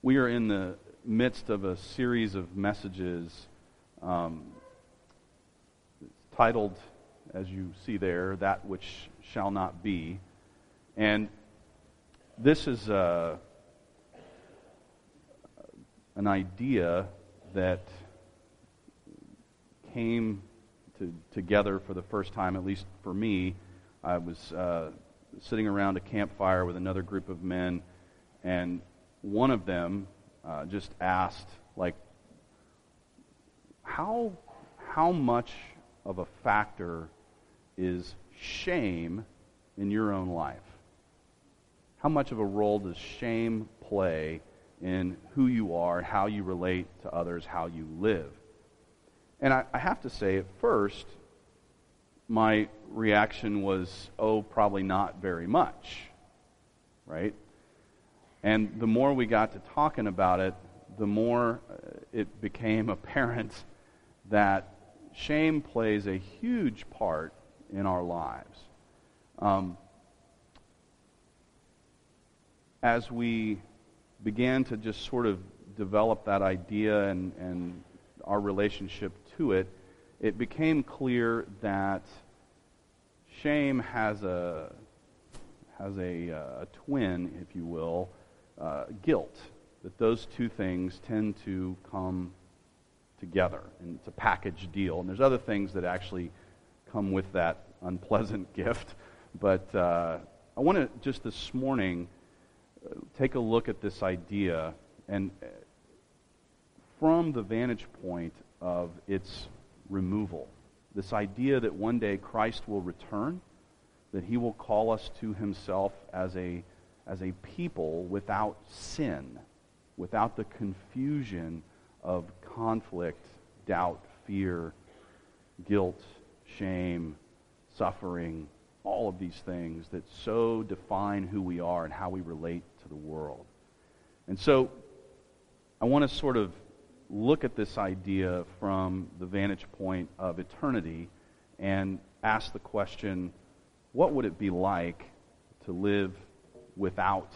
We are in the midst of a series of messages um, titled, as you see there, That Which Shall Not Be. And this is uh, an idea that came to, together for the first time, at least for me. I was uh, sitting around a campfire with another group of men, and one of them uh, just asked, like, how, how much of a factor is shame in your own life? How much of a role does shame play in who you are, how you relate to others, how you live? And I, I have to say, at first, my reaction was, oh, probably not very much, right? And the more we got to talking about it, the more uh, it became apparent that shame plays a huge part in our lives. Um, as we began to just sort of develop that idea and, and our relationship to it, it became clear that shame has a has a, uh, a twin, if you will, uh, guilt. That those two things tend to come together, and it's a package deal. And there's other things that actually come with that unpleasant gift, but uh, I want to just this morning uh, take a look at this idea and uh, from the vantage point of its removal. This idea that one day Christ will return, that he will call us to himself as a, as a people without sin, without the confusion of conflict, doubt, fear, guilt, shame, suffering, all of these things that so define who we are and how we relate to the world. And so I want to sort of look at this idea from the vantage point of eternity and ask the question what would it be like to live without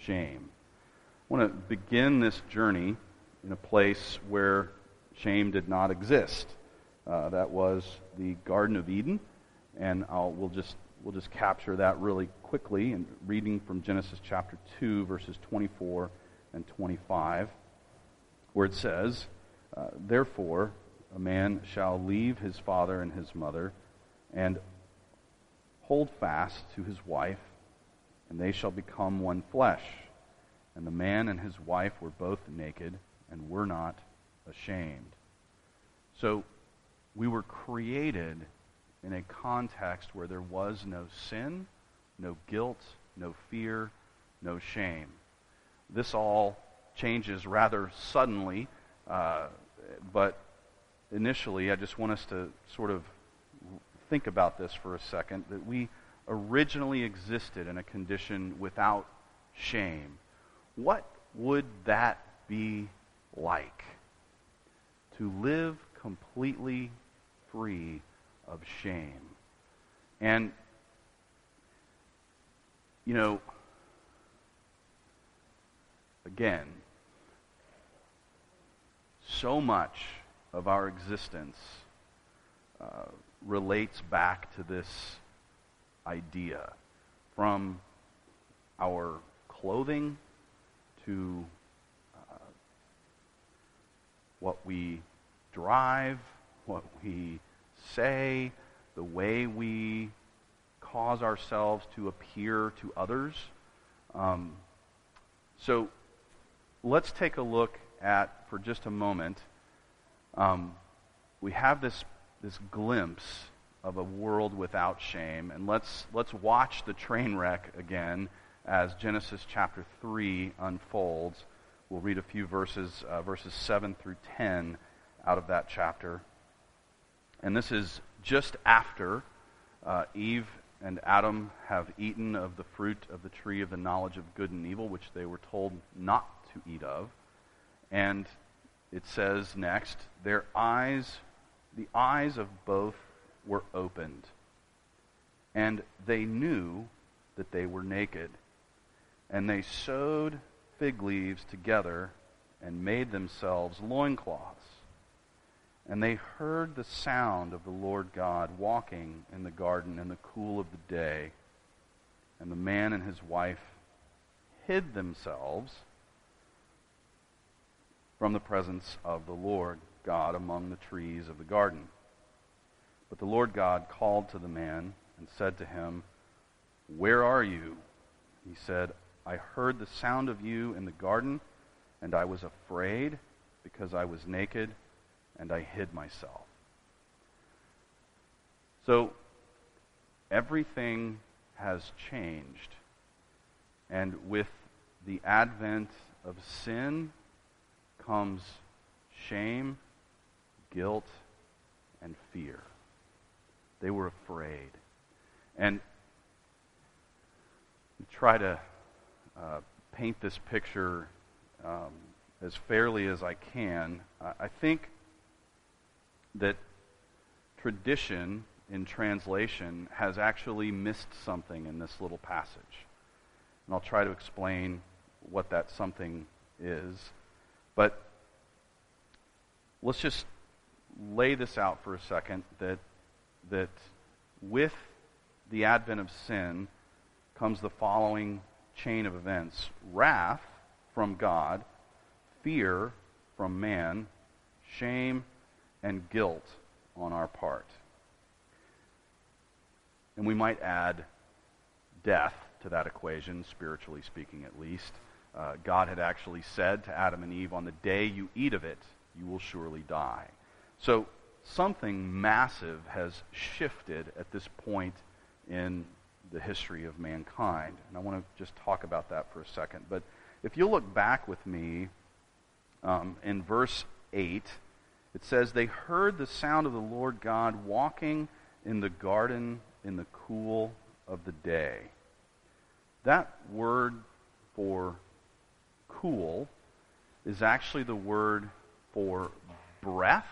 shame? I want to begin this journey in a place where shame did not exist. Uh, that was the Garden of Eden, and I'll, we'll just we'll just capture that really quickly in reading from Genesis chapter 2, verses 24 and 25 where it says, uh, Therefore, a man shall leave his father and his mother and hold fast to his wife, and they shall become one flesh. And the man and his wife were both naked and were not ashamed. So we were created in a context where there was no sin, no guilt, no fear, no shame. This all changes rather suddenly. Uh, but initially, I just want us to sort of think about this for a second that we originally existed in a condition without shame. What would that be like? To live completely free of shame. And, you know, again, so much of our existence uh, relates back to this idea from our clothing to uh, what we drive, what we say, the way we cause ourselves to appear to others. Um, so let's take a look at, for just a moment, um, we have this, this glimpse of a world without shame. And let's, let's watch the train wreck again as Genesis chapter 3 unfolds. We'll read a few verses, uh, verses 7 through 10 out of that chapter. And this is just after uh, Eve and Adam have eaten of the fruit of the tree of the knowledge of good and evil, which they were told not to eat of. And it says next, their eyes, the eyes of both were opened, and they knew that they were naked. And they sewed fig leaves together and made themselves loincloths. And they heard the sound of the Lord God walking in the garden in the cool of the day. And the man and his wife hid themselves from the presence of the Lord God among the trees of the garden. But the Lord God called to the man and said to him, Where are you? He said, I heard the sound of you in the garden, and I was afraid because I was naked, and I hid myself. So, everything has changed. And with the advent of sin comes shame, guilt, and fear. They were afraid. And try to uh, paint this picture um, as fairly as I can. I think that tradition in translation has actually missed something in this little passage. And I'll try to explain what that something is. But let's just lay this out for a second that, that with the advent of sin comes the following chain of events wrath from God, fear from man, shame and guilt on our part. And we might add death to that equation, spiritually speaking at least. Uh, God had actually said to Adam and Eve, On the day you eat of it, you will surely die. So something massive has shifted at this point in the history of mankind. And I want to just talk about that for a second. But if you look back with me um, in verse 8, it says, They heard the sound of the Lord God walking in the garden in the cool of the day. That word for cool is actually the word for breath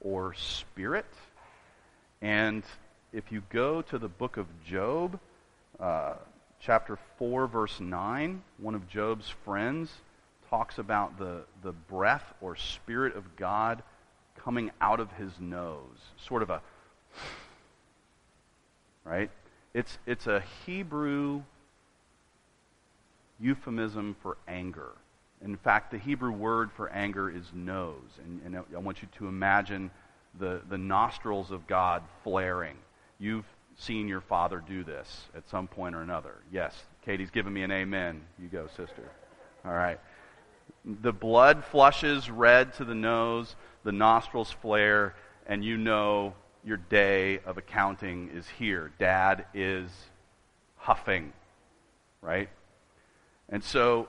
or spirit. And if you go to the book of Job, uh, chapter 4, verse 9, one of Job's friends talks about the, the breath or spirit of God coming out of his nose. Sort of a, right? It's, it's a Hebrew euphemism for anger. In fact, the Hebrew word for anger is nose. And, and I want you to imagine the, the nostrils of God flaring. You've seen your father do this at some point or another. Yes, Katie's giving me an amen. You go, sister. All right. The blood flushes red to the nose, the nostrils flare, and you know your day of accounting is here. Dad is huffing, right? And so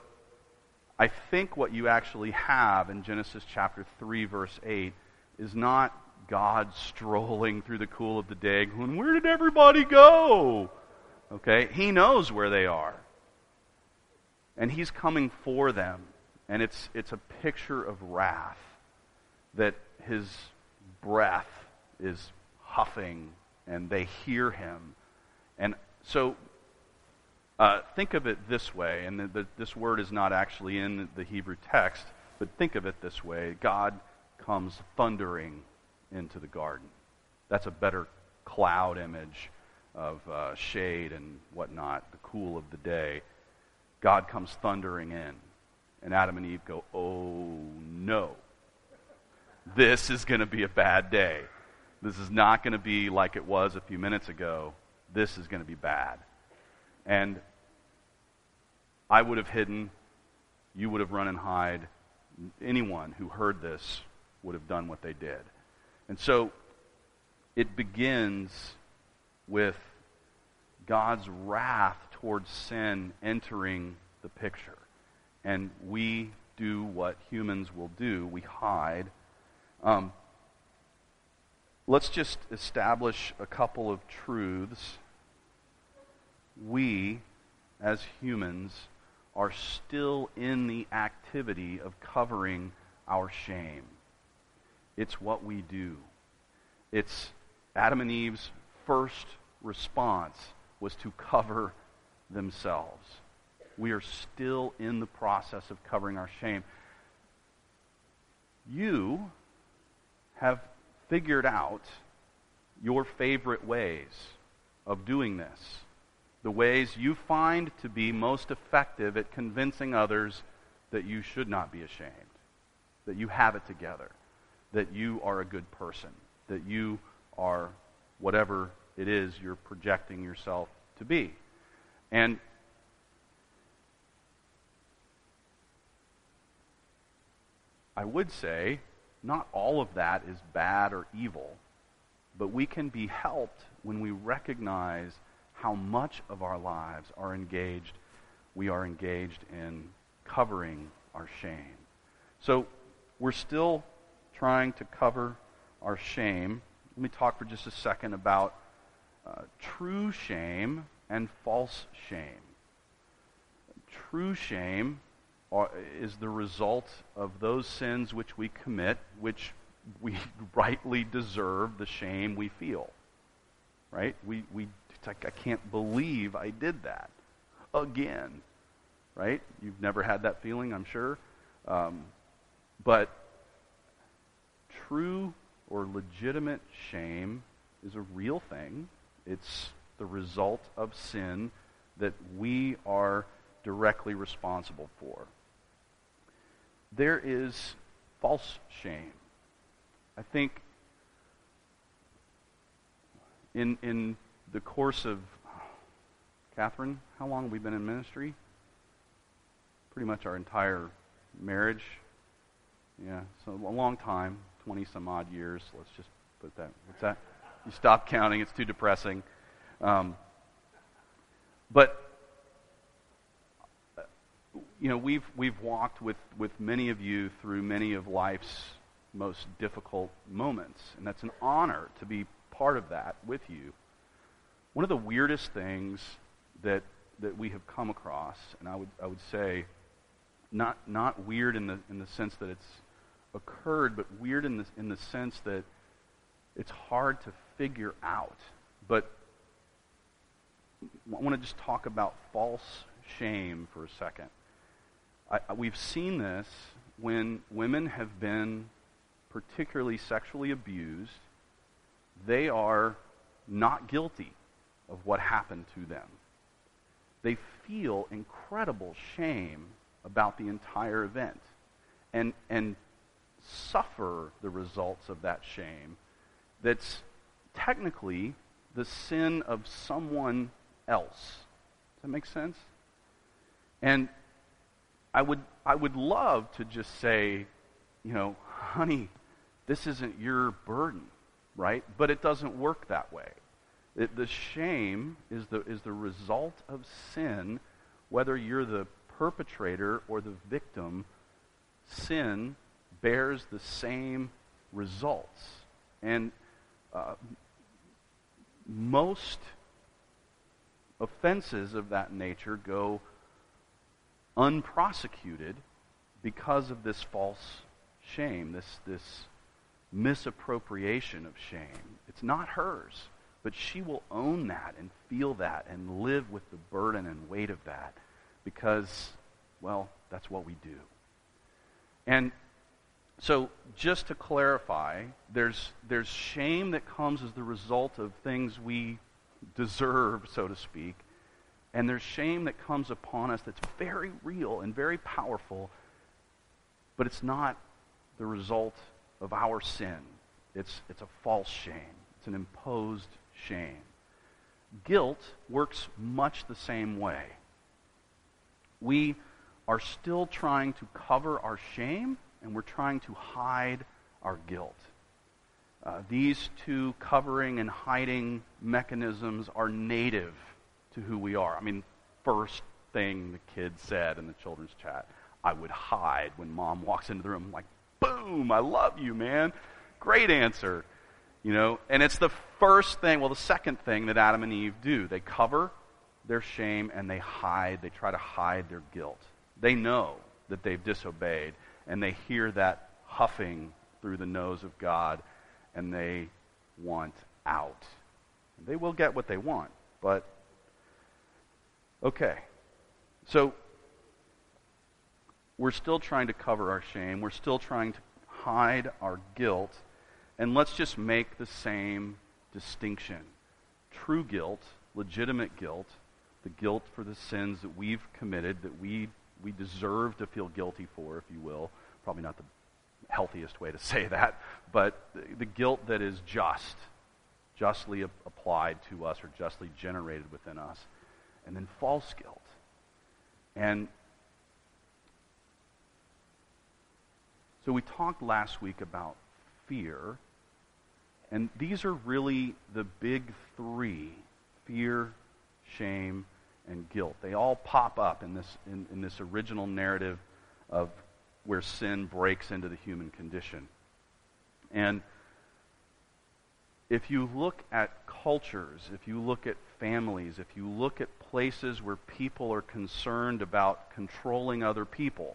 I think what you actually have in Genesis chapter 3, verse 8, is not God strolling through the cool of the day going, Where did everybody go? Okay? He knows where they are. And He's coming for them. And it's, it's a picture of wrath that His breath is huffing and they hear Him. And so uh, think of it this way, and the, the, this word is not actually in the Hebrew text, but think of it this way God comes thundering into the garden. That's a better cloud image of uh, shade and whatnot, the cool of the day. God comes thundering in, and Adam and Eve go, Oh no. This is going to be a bad day. This is not going to be like it was a few minutes ago. This is going to be bad. And I would have hidden. You would have run and hide. Anyone who heard this would have done what they did. And so it begins with God's wrath towards sin entering the picture. And we do what humans will do we hide. Um, let's just establish a couple of truths. We, as humans, are still in the activity of covering our shame. It's what we do. It's Adam and Eve's first response was to cover themselves. We are still in the process of covering our shame. You have figured out your favorite ways of doing this, the ways you find to be most effective at convincing others that you should not be ashamed, that you have it together, that you are a good person, that you are whatever it is you're projecting yourself to be. And I would say not all of that is bad or evil, but we can be helped when we recognize how much of our lives are engaged, we are engaged in covering our shame. So we're still trying to cover our shame. Let me talk for just a second about uh, true shame and false shame. True shame are, is the result of those sins which we commit, which we rightly deserve the shame we feel. Right? We, we, like, I can't believe I did that again. Right? You've never had that feeling, I'm sure. Um, but true or legitimate shame is a real thing. It's the result of sin that we are directly responsible for. There is false shame. I think in, in the course of, Catherine, how long have we been in ministry? Pretty much our entire marriage. Yeah, so a long time, 20 some odd years. Let's just put that. What's that? You stop counting, it's too depressing. Um, but you know, we've we've walked with with many of you through many of life's most difficult moments, and that's an honor to be part of that with you. One of the weirdest things that that we have come across, and I would I would say, not not weird in the in the sense that it's occurred, but weird in the in the sense that it's hard to figure out. But I want to just talk about false shame for a second. I, we've seen this when women have been particularly sexually abused. They are not guilty of what happened to them. They feel incredible shame about the entire event and, and suffer the results of that shame that's technically the sin of someone else. Does that make sense? And I would, I would love to just say, you know, honey, this isn't your burden, right? But it doesn't work that way. It, the shame is the, is the result of sin, whether you're the perpetrator or the victim. Sin bears the same results. And uh, most offenses of that nature go unprosecuted because of this false shame, this, this misappropriation of shame. It's not hers, but she will own that and feel that and live with the burden and weight of that because, well, that's what we do. And so, just to clarify, there's, there's shame that comes as the result of things we deserve, so to speak. And there's shame that comes upon us that's very real and very powerful, but it's not the result of our sin. It's, it's a false shame, it's an imposed shame. Guilt works much the same way. We are still trying to cover our shame and we're trying to hide our guilt. Uh, these two covering and hiding mechanisms are native to who we are. I mean, first thing the kid said in the children's chat, I would hide when mom walks into the room. Like, boom, I love you, man. Great answer. You know, and it's the first thing, well, the second thing that Adam and Eve do. They cover their shame and they hide. They try to hide their guilt. They know that they've disobeyed and they hear that huffing through the nose of God, and they want out. They will get what they want, but okay. So we're still trying to cover our shame. We're still trying to hide our guilt. And let's just make the same distinction. True guilt, legitimate guilt, the guilt for the sins that we've committed, that we, we deserve to feel guilty for, if you will. Probably not the healthiest way to say that, but the, the guilt that is just, justly applied to us or justly generated within us. And then false guilt. And so we talked last week about fear. And these are really the big three fear, shame, and guilt. They all pop up in this, in, in this original narrative of where sin breaks into the human condition. And if you look at cultures, if you look at families, if you look at places where people are concerned about controlling other people,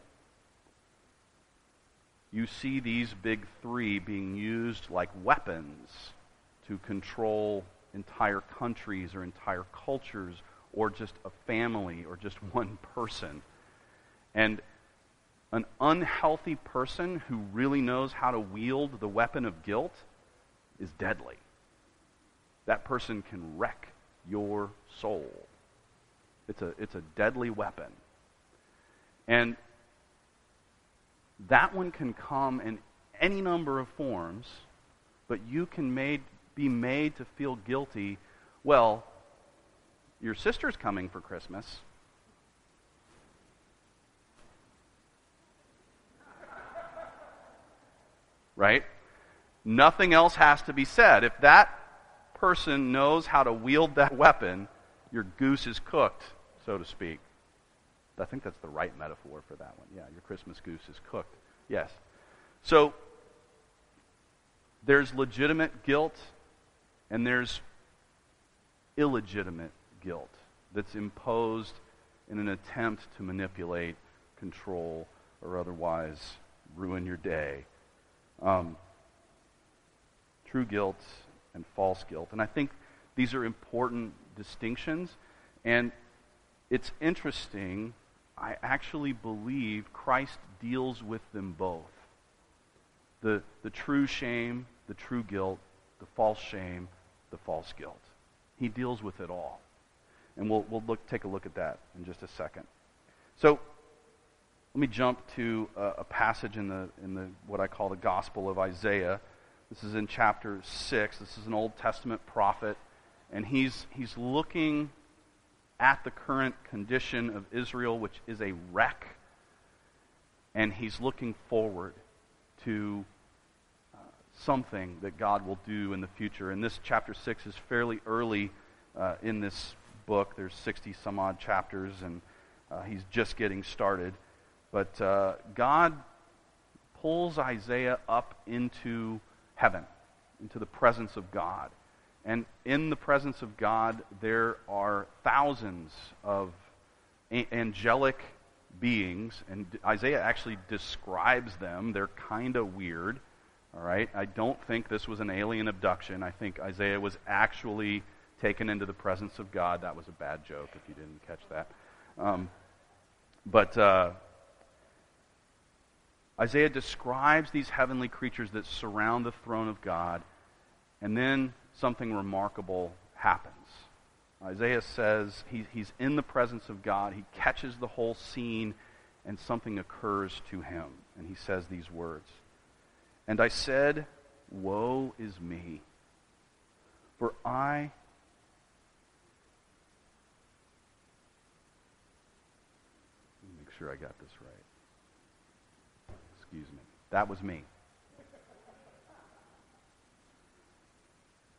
you see these big three being used like weapons to control entire countries or entire cultures or just a family or just one person. And an unhealthy person who really knows how to wield the weapon of guilt is deadly. That person can wreck your soul. It's a, it's a deadly weapon. And that one can come in any number of forms, but you can made, be made to feel guilty. Well, your sister's coming for Christmas. right? Nothing else has to be said. If that person knows how to wield that weapon, your goose is cooked, so to speak. I think that's the right metaphor for that one. Yeah, your Christmas goose is cooked. Yes. So there's legitimate guilt and there's illegitimate guilt that's imposed in an attempt to manipulate, control, or otherwise ruin your day um, true guilt and false guilt. And I think these are important distinctions. And it's interesting, I actually believe Christ deals with them both the, the true shame, the true guilt, the false shame, the false guilt. He deals with it all. And we'll, we'll look, take a look at that in just a second. So, let me jump to a, a, passage in the in the what I call the Gospel of Isaiah. This is in chapter six. This is an Old Testament prophet, and he's he's looking at the current condition of Israel, which is a wreck, and he's looking forward to uh, something that God will do in the future. And this chapter six is fairly early uh, in this book. There's 60 some odd chapters, and uh, he's just getting started. But uh, God pulls Isaiah up into heaven, into the presence of God. And in the presence of God, there are thousands of angelic beings, and Isaiah actually describes them. They're kind of weird. All right? I don't think this was an alien abduction. I think Isaiah was actually taken into the presence of God. That was a bad joke if you didn't catch that. Um, but uh, Isaiah describes these heavenly creatures that surround the throne of God, and then something remarkable happens. Isaiah says he, he's in the presence of God, he catches the whole scene, and something occurs to him. And he says these words And I said, Woe is me, for I make sure I got this right. Excuse me. That was me.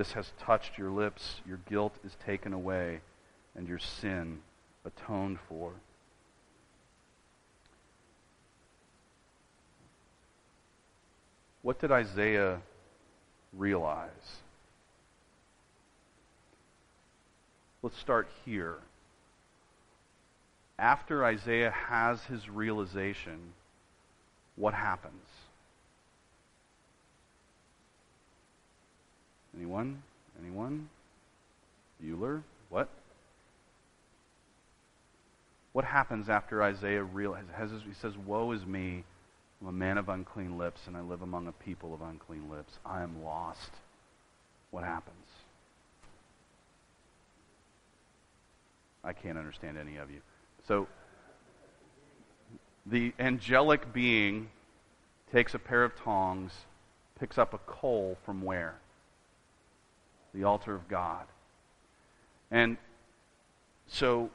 this has touched your lips. Your guilt is taken away, and your sin atoned for. what did Isaiah realize? Let's start here. After Isaiah has his realization, what happens? Anyone? Anyone? Bueller? What? What happens after Isaiah realizes, he says, Woe is me, I'm a man of unclean lips, and I live among a people of unclean lips. I am lost. What happens? I can't understand any of you. So, the angelic being takes a pair of tongs, picks up a coal from where? The altar of God. And so,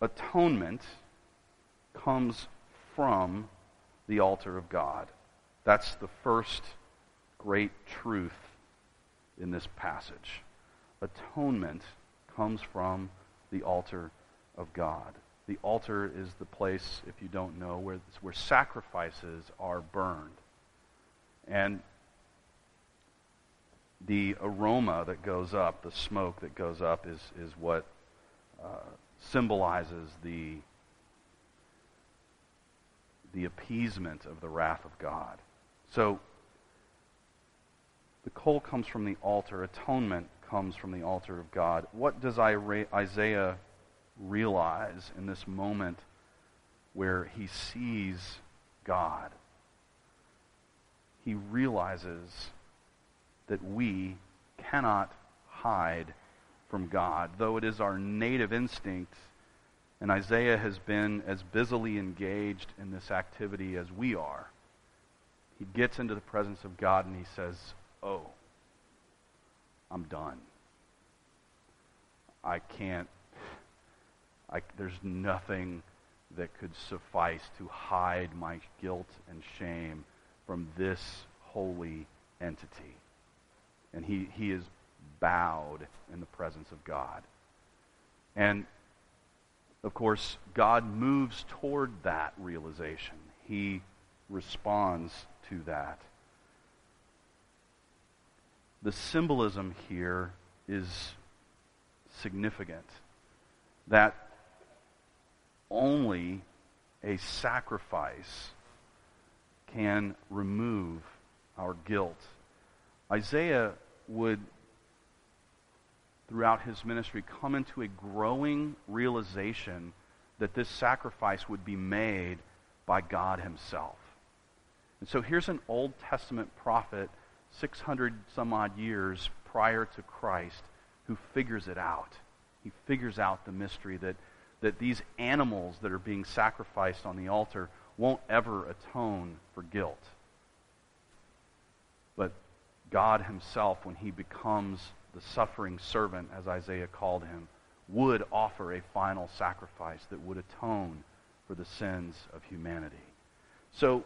atonement comes from the altar of God. That's the first great truth in this passage. Atonement comes from the altar of God. The altar is the place, if you don't know, where, where sacrifices are burned. And the aroma that goes up, the smoke that goes up, is, is what uh, symbolizes the, the appeasement of the wrath of God. So, the coal comes from the altar, atonement comes from the altar of God. What does Isaiah realize in this moment where he sees God? He realizes that we cannot hide from God, though it is our native instinct. And Isaiah has been as busily engaged in this activity as we are. He gets into the presence of God and he says, Oh, I'm done. I can't, I, there's nothing that could suffice to hide my guilt and shame from this holy entity. And he, he is bowed in the presence of God. And of course, God moves toward that realization. He responds to that. The symbolism here is significant that only a sacrifice can remove our guilt. Isaiah would, throughout his ministry, come into a growing realization that this sacrifice would be made by God Himself. And so here's an Old Testament prophet, 600 some odd years prior to Christ, who figures it out. He figures out the mystery that, that these animals that are being sacrificed on the altar won't ever atone for guilt. God Himself, when He becomes the suffering servant, as Isaiah called Him, would offer a final sacrifice that would atone for the sins of humanity. So,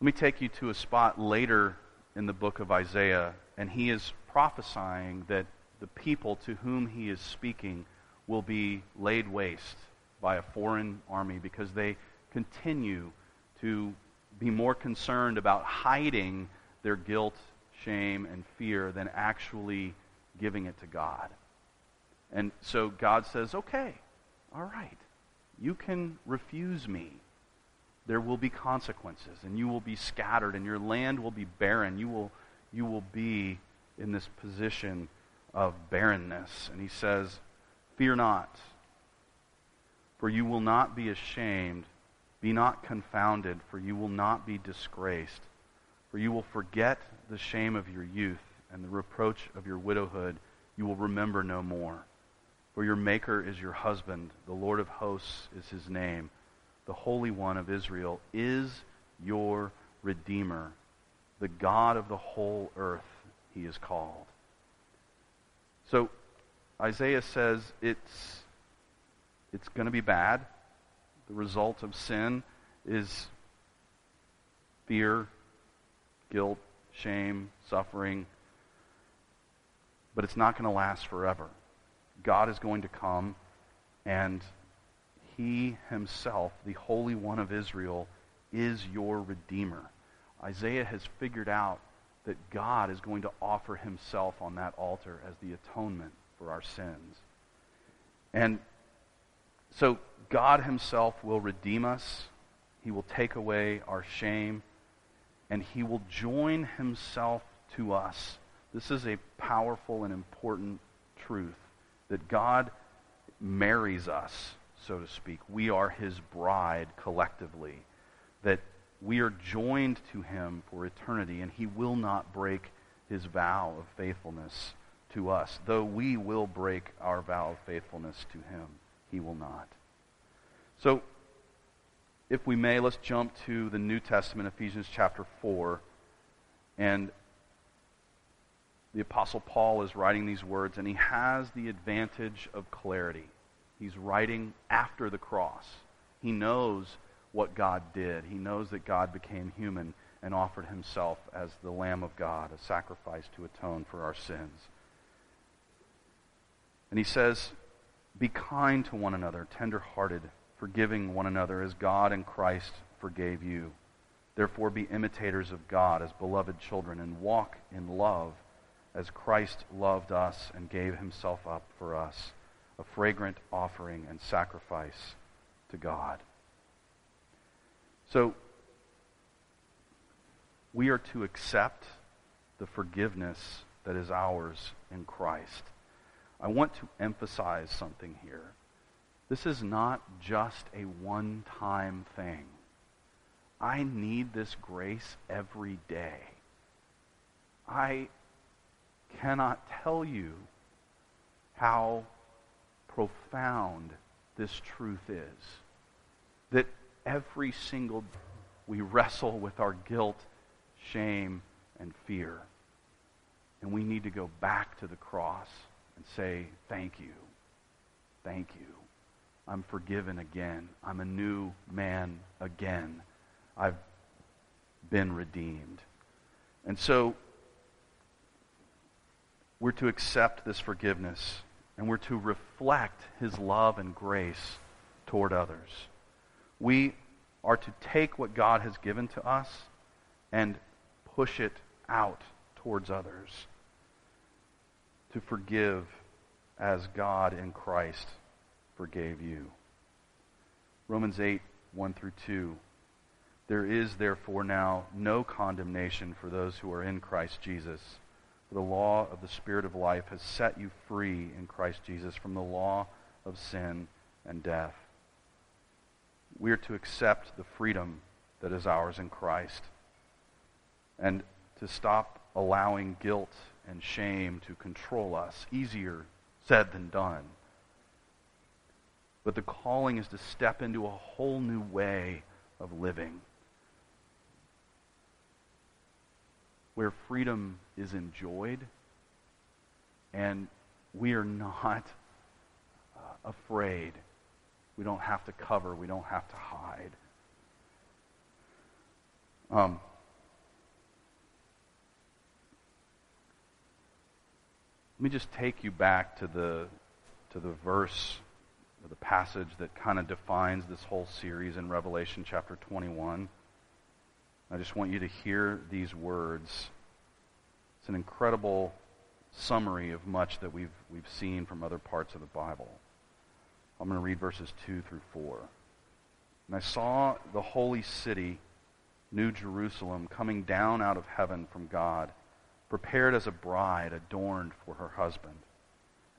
let me take you to a spot later in the book of Isaiah, and he is prophesying that the people to whom he is speaking will be laid waste by a foreign army because they continue to be more concerned about hiding their guilt, shame, and fear than actually giving it to God. And so God says, okay, all right, you can refuse me. There will be consequences, and you will be scattered, and your land will be barren. You will, you will be in this position of barrenness. And he says, Fear not, for you will not be ashamed. Be not confounded, for you will not be disgraced. For you will forget the shame of your youth and the reproach of your widowhood you will remember no more. For your Maker is your husband, the Lord of hosts is his name, the Holy One of Israel is your Redeemer, the God of the whole earth, he is called. So Isaiah says it's, it's going to be bad. The result of sin is fear, guilt, shame, suffering. But it's not going to last forever. God is going to come, and He Himself, the Holy One of Israel, is your Redeemer. Isaiah has figured out that God is going to offer himself on that altar as the atonement for our sins. And so God himself will redeem us. He will take away our shame. And he will join himself to us. This is a powerful and important truth that God marries us, so to speak. We are his bride collectively. That we are joined to him for eternity, and he will not break his vow of faithfulness to us. Though we will break our vow of faithfulness to him, he will not. So, if we may, let's jump to the New Testament, Ephesians chapter 4. And the Apostle Paul is writing these words, and he has the advantage of clarity. He's writing after the cross. He knows what God did. He knows that God became human and offered himself as the Lamb of God, a sacrifice to atone for our sins. And he says, Be kind to one another, tender-hearted, forgiving one another as God and Christ forgave you. Therefore, be imitators of God as beloved children and walk in love as Christ loved us and gave himself up for us, a fragrant offering and sacrifice to God. So, we are to accept the forgiveness that is ours in Christ. I want to emphasize something here. This is not just a one time thing. I need this grace every day. I cannot tell you how profound this truth is. That every single day we wrestle with our guilt, shame, and fear. And we need to go back to the cross and say, Thank you. Thank you. I'm forgiven again. I'm a new man again. I've been redeemed. And so we're to accept this forgiveness and we're to reflect his love and grace toward others. We are to take what God has given to us and push it out towards others. To forgive as God in Christ forgave you. Romans 8, 1 through 2. There is therefore now no condemnation for those who are in Christ Jesus. For the law of the Spirit of life has set you free in Christ Jesus from the law of sin and death. We are to accept the freedom that is ours in Christ and to stop allowing guilt and shame to control us. Easier said than done. But the calling is to step into a whole new way of living where freedom is enjoyed and we are not uh, afraid. We don't have to cover, we don't have to hide. Um, let me just take you back to the to the verse or the passage that kind of defines this whole series in Revelation chapter 21. I just want you to hear these words. It's an incredible summary of much that we've, we've seen from other parts of the Bible. I'm going to read verses 2 through 4. And I saw the holy city, New Jerusalem, coming down out of heaven from God, prepared as a bride adorned for her husband.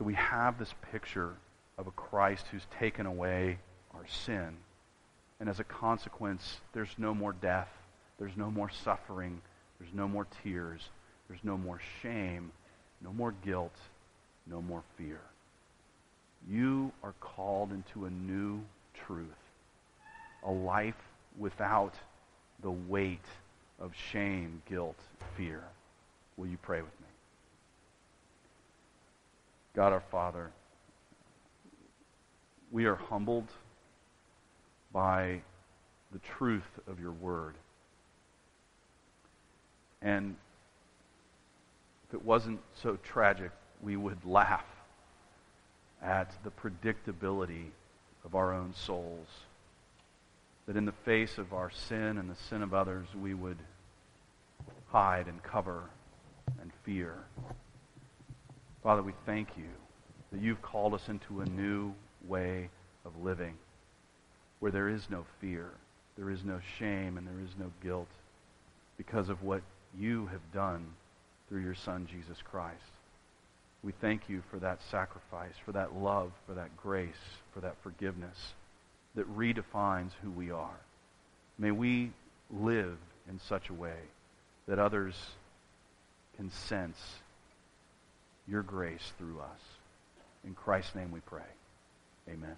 So we have this picture of a Christ who's taken away our sin. And as a consequence, there's no more death. There's no more suffering. There's no more tears. There's no more shame, no more guilt, no more fear. You are called into a new truth, a life without the weight of shame, guilt, fear. Will you pray with me? God our Father, we are humbled by the truth of your word. And if it wasn't so tragic, we would laugh at the predictability of our own souls. That in the face of our sin and the sin of others, we would hide and cover and fear. Father, we thank you that you've called us into a new way of living where there is no fear, there is no shame, and there is no guilt because of what you have done through your Son, Jesus Christ. We thank you for that sacrifice, for that love, for that grace, for that forgiveness that redefines who we are. May we live in such a way that others can sense your grace through us. In Christ's name we pray. Amen.